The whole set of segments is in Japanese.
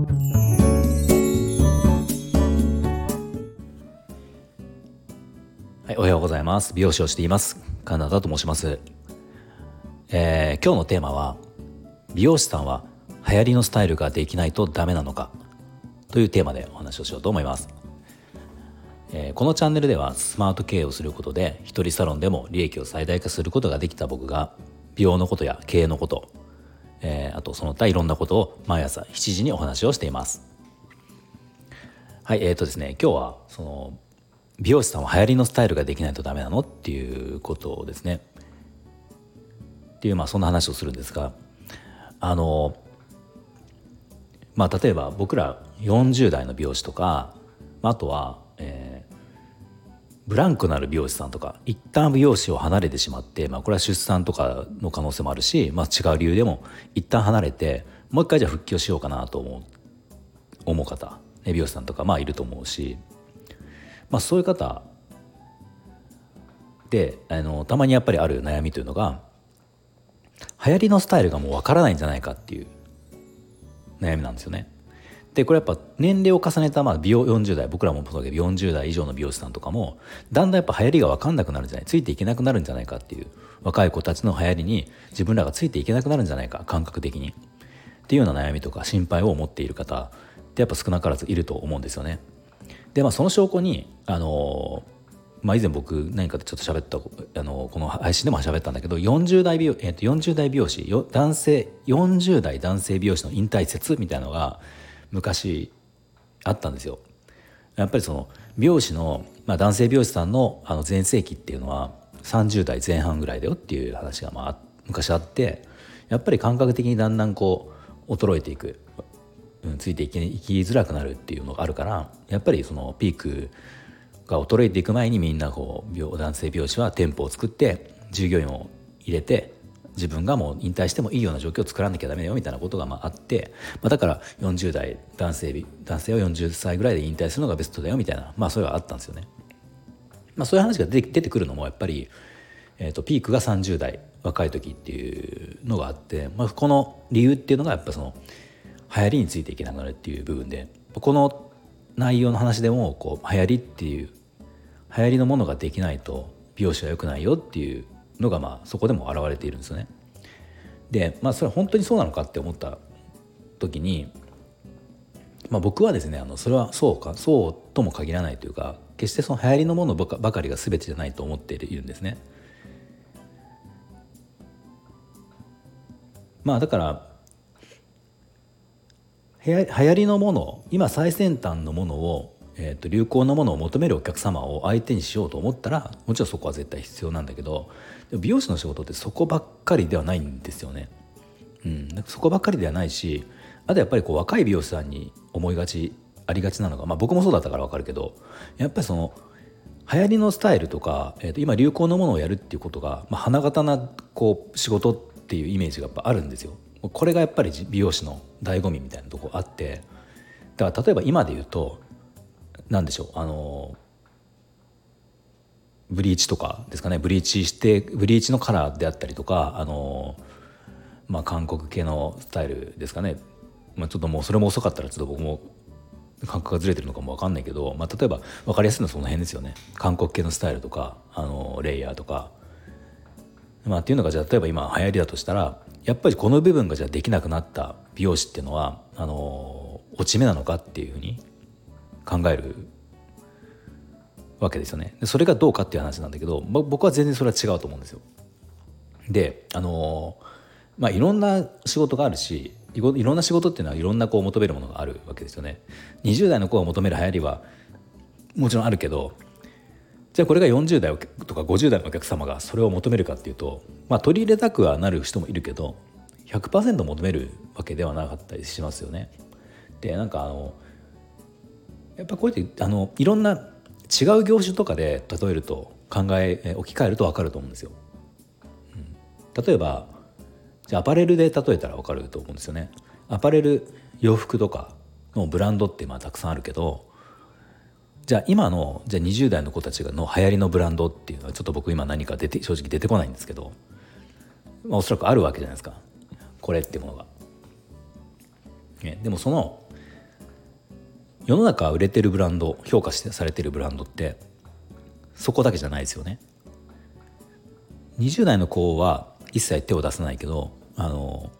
はい、おはようございます。美容師をしています。カナダと申します、えー、今日のテーマは美容師さんは流行りのスタイルができないとダメなのか。というテーマでお話をしようと思います、えー、このチャンネルではスマート経営をすることで一人サロンでも利益を最大化することができた僕が美容のことや経営のこと、えー、あとその他いろんなことを毎朝7時にお話をしています。はいえーとですね今日はその美容師さんは流行りのスタイルができないとダメなのっていうことですね。っていうまあそんな話をするんですがあのまあ例えば僕ら40代の美容師とかあとは、えー、ブランクのある美容師さんとか一旦美容師を離れてしまって、まあ、これは出産とかの可能性もあるし、まあ、違う理由でも一旦離れてもう一回じゃあ復帰をしようかなと思う思う方、ね、美容師さんとかまあいると思うし、まあ、そういう方であのたまにやっぱりある悩みというのが流行りのスタイルがもうわからないんじゃないかっていう悩みなんですよね。でこれやっぱ年齢を重ねたまあ美容40代僕らもそうだけど40代以上の美容師さんとかもだんだんやっぱ流行りが分かんなくなるんじゃないついていけなくなるんじゃないかっていう若い子たちの流行りに自分らがついていけなくなるんじゃないか感覚的にっていうような悩みとか心配を持っている方ってやっぱ少なからずいると思うんですよね。でまあその証拠にあのまあ、以前僕何かでちょっと喋ったあのこの配信でも喋ったんだけど40代美容、えー、と40代美容師男性40代男性美容師の引退説みたいなのが昔あったんですよ。やっぱりその美容師の、まあ、男性美容師さんのあの全盛期っていうのは30代前半ぐらいだよっていう話がまあ昔あってやっぱり感覚的にだんだんこう衰えていく、うん、ついていきいきづらくなるっていうのがあるからやっぱりそのピークが衰えていく前にみんなこう男性美容師は店舗を作って従業員を入れて自分がもう引退してもいいような状況を作らなきゃダメだよみたいなことがまああって、まあ、だから40代男性男性は40歳ぐらいで引退するのがベストだよみたいなまあそれはあったんですよね。まあ、そういう話が出てくるのもやっぱり、えー、とピークが30代若い時っていうのがあって、まあ、この理由っていうのがやっぱその流行りについていけなくなるっていう部分でこの内容の話でもこう流行りっていう流行りのものができないと美容師は良くないよっていうのがまあそこでも現れているんですよね。でまあそれは本当にそうなのかって思った時に、まあ、僕はですねあのそれはそうかそうとも限らないというか決してその流行りのものばかりが全てじゃないと思っているんですね。まあだから流行りのもの今最先端のものをえーと、流行のものを求めるお客様を相手にしようと思ったらもちろんそこは絶対必要なんだけど美容師の仕事ってそこばっかりではないんですよね。うん、そこばっかりではないしあとやっぱりこう若い美容師さんに思いがちありがちなのが、まあ、僕もそうだったから分かるけどやっぱりその流行りのスタイルとか、えー、と今流行のものをやるっていうことが、まあ、花形なこう仕事っていうイメージがやっぱあるんですよ。これがやっぱり美容師の醍醐味みたいなとこあってだから例えば今で言うと何でしょうあのブリーチとかですかねブリーチしてブリーチのカラーであったりとかあの、まあ、韓国系のスタイルですかね、まあ、ちょっともうそれも遅かったらちょっと僕も感覚がずれてるのかも分かんないけど、まあ、例えば分かりやすいのはその辺ですよね。韓国系のスタイルとかあのレイヤーとか、まあ、っていうのがじゃあ例えば今流行りだとしたらやっぱりこの部分がじゃあできなくなった美容師っていうのはあの落ち目なのかっていうふうに考えるわけですよねそれがどうかっていう話なんだけど、ま、僕は全然それは違うと思うんですよ。であのまあいろんな仕事があるしいろんな仕事っていうのはいろんなこう求めるものがあるわけですよね。20代の子が求める流行りはもちろんあるけどじゃあこれが40代とか50代のお客様がそれを求めるかっていうと、まあ、取り入れたくはなる人もいるけど100%求めるわけではなかったりしますよね。でなんかあのやっぱこうやってあのいろんな違う業種とかで例えると考え置き換えると分かると思うんですよ。例えばじゃアパレルで例えたら分かると思うんですよね。アパレル洋服とかのブランドってまあたくさんあるけどじゃあ今のじゃあ20代の子たちの流行りのブランドっていうのはちょっと僕今何か出て正直出てこないんですけど、まあ、おそらくあるわけじゃないですかこれっていうものが。ね、でもその世の中売れてるブランド評価されてるブランドってそこだけじゃないですよね。20代の子は一切手を出さないけどあの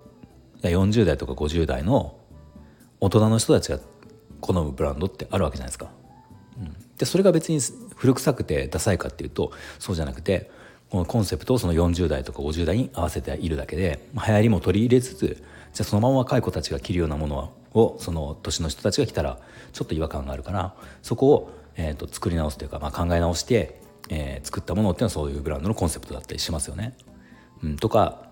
40代とか50代の大人の人たちが好むブランドってあるわけじゃないですか。うん、でそれが別に古臭くてダサいかっていうとそうじゃなくてこのコンセプトをその40代とか50代に合わせているだけで流行りも取り入れつつじゃあそのまま若い子たちが着るようなものはをその年の人たちが着たらちょっと違和感があるからそこを、えーと、作り直すというか、まあ、考え直して、えー、作ったものっていうのはそういうブランドのコンセプトだったりしますよね。うん、とか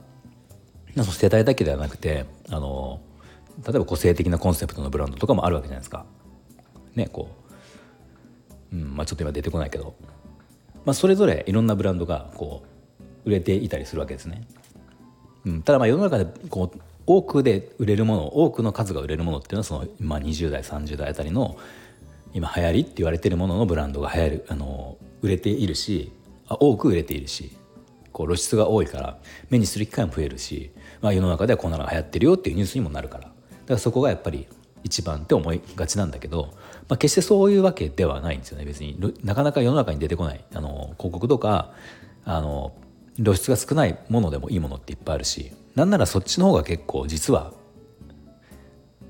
世代だけではなくてあの例えば個性的なコンセプトのブランドとかもあるわけじゃないですか。ねこう、うんまあ、ちょっと今出てこないけど、まあ、それぞれいろんなブランドがこう売れていたりするわけですね。うん、ただまあ世の中でこう多くで売れるもの多くの数が売れるものっていうのはその、まあ、20代30代あたりの今流行りって言われてるもののブランドが流行るあの売れているし多く売れているしこう露出が多いから目にする機会も増えるし、まあ、世の中ではこんなのが流行ってるよっていうニュースにもなるから。だからそこがやっぱり一番って思いがちなんだけど、まあ、決してそういうわけではないんですよね。別になかなか世の中に出てこない。あの広告とかあの露出が少ないものでもいいものっていっぱいあるし。なんならそっちの方が結構実は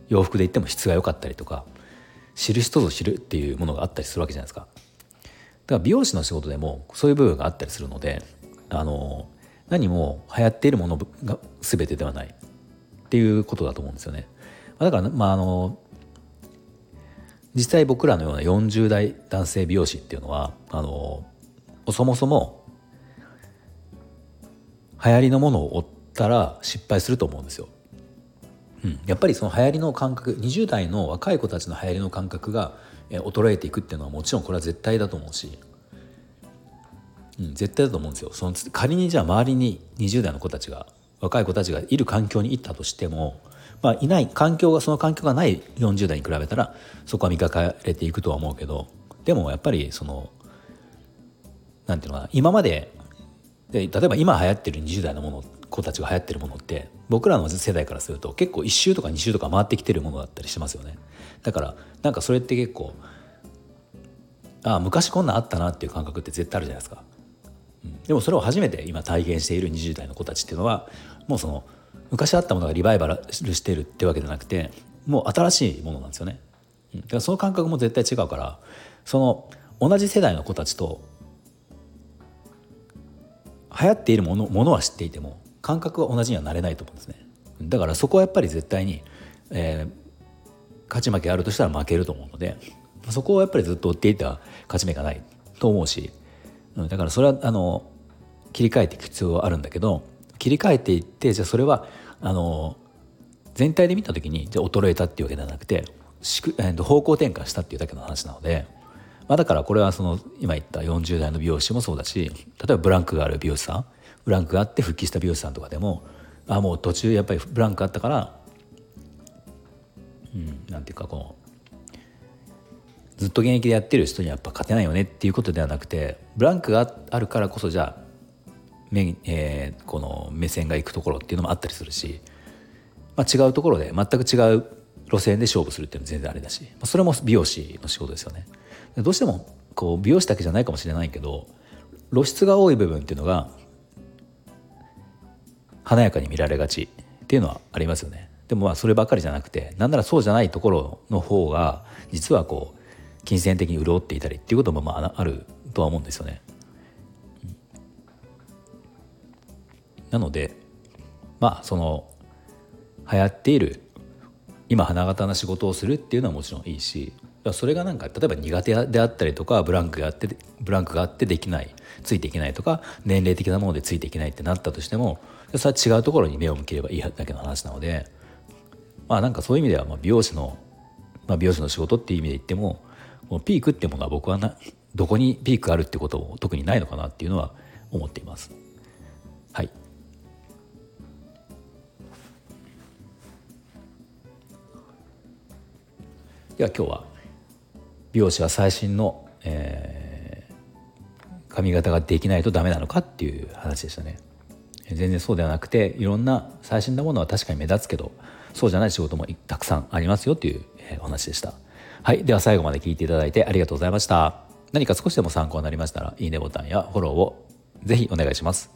洋服で言っても質が良かったりとか知る人ぞ知るっていうものがあったりするわけじゃないですか。だから美容師の仕事でもそういう部分があったりするのであの何も流行っているものが全てではないっていうことだと思うんですよね。だからまああの実際僕らのような40代男性美容師っていうのはあのそもそも流行りのものを追ったら失敗すると思うんですよ。うん、やっぱりその流行りの感覚20代の若い子たちの流行りの感覚が衰えていくっていうのはもちろんこれは絶対だと思うし、うん、絶対だと思うんですよ。その仮にじゃあ周りに20代の子たちが若い子たちがいる環境に行ったとしても、まあ、いない環境がその環境がない40代に比べたらそこは磨かれていくとは思うけどでもやっぱりそのなんていうのかな今までで例えば今流行ってる20代のもの子たちが流行ってるものって僕らの世代からすると結構1周とか2周とか回ってきてるものだったりしますよね。だからなんかそれって結構ああ昔こんなんあったなっていう感覚って絶対あるじゃないですか、うん、でもそれを初めて今体験している20代の子たちっていうのはもうその昔あったものがリバイバルしてるってわけじゃなくてもう新しいものなんですよね、うん、だからその感覚も絶対違うからその同じ世代の子たちと流行っているものものは知っていても感覚は同じにはなれないと思うんですね。だからそこはやっぱり絶対に、えー、勝ち負けあるとしたら負けると思うのでそこをやっぱりずっと追っていた勝ち目がないと思うしうんだからそれはあの切り替えていく必要はあるんだけど切り替えていってじゃあそれはあの全体で見た時にじゃあ衰えたっていうわけではなくて方向転換したっていうだけの話なのでまあ、だからこれはその今言った40代の美容師もそうだし例えばブランクがある美容師さんブランクがあって復帰した美容師さんとかでもあもう途中やっぱりブランクあったからうんなんていうかこうずっと現役でやってる人にはやっぱ勝てないよねっていうことではなくてブランクがあるからこそじゃあ目、えー、この目線がいくところっていうのもあったりするし、まあ、違うところで全く違う路線で勝負するっていうのは全然あれだし、まあ、それも美容師の仕事ですよね。どうしてもこう美容師だけじゃないかもしれないけど露出が多い部分っていうのが華やかに見られがちっていうのはありますよねでもまあそればっかりじゃなくてなんならそうじゃないところの方が実はこう金銭的に潤っていたりっていうこともまああるとは思うんですよね。なのでまあその流行っている今花形な仕事をするっていうのはもちろんいいしそれがなんか例えば苦手であったりとかブランクがあってブランクがあってできないついていけないとか年齢的なものでついていけないってなったとしてもそれは違うところに目を向ければいいだけの話なのでまあなんかそういう意味ではまあ美容師の、まあ、美容師の仕事っていう意味で言ってももうピークってものは僕はなどこにピークがあるってことも特にないのかなっていうのは思っています。はいでは今日は美容師は最新の、えー、髪型ができないとダメなのかっていう話でしたね。全然そうではなくていろんな最新なものは確かに目立つけどそうじゃない仕事もたくさんありますよっていうお話でした。はい。では最後まで聞いていただいてありがとうございました。何か少しでも参考になりましたらいいねボタンやフォローをぜひお願いします。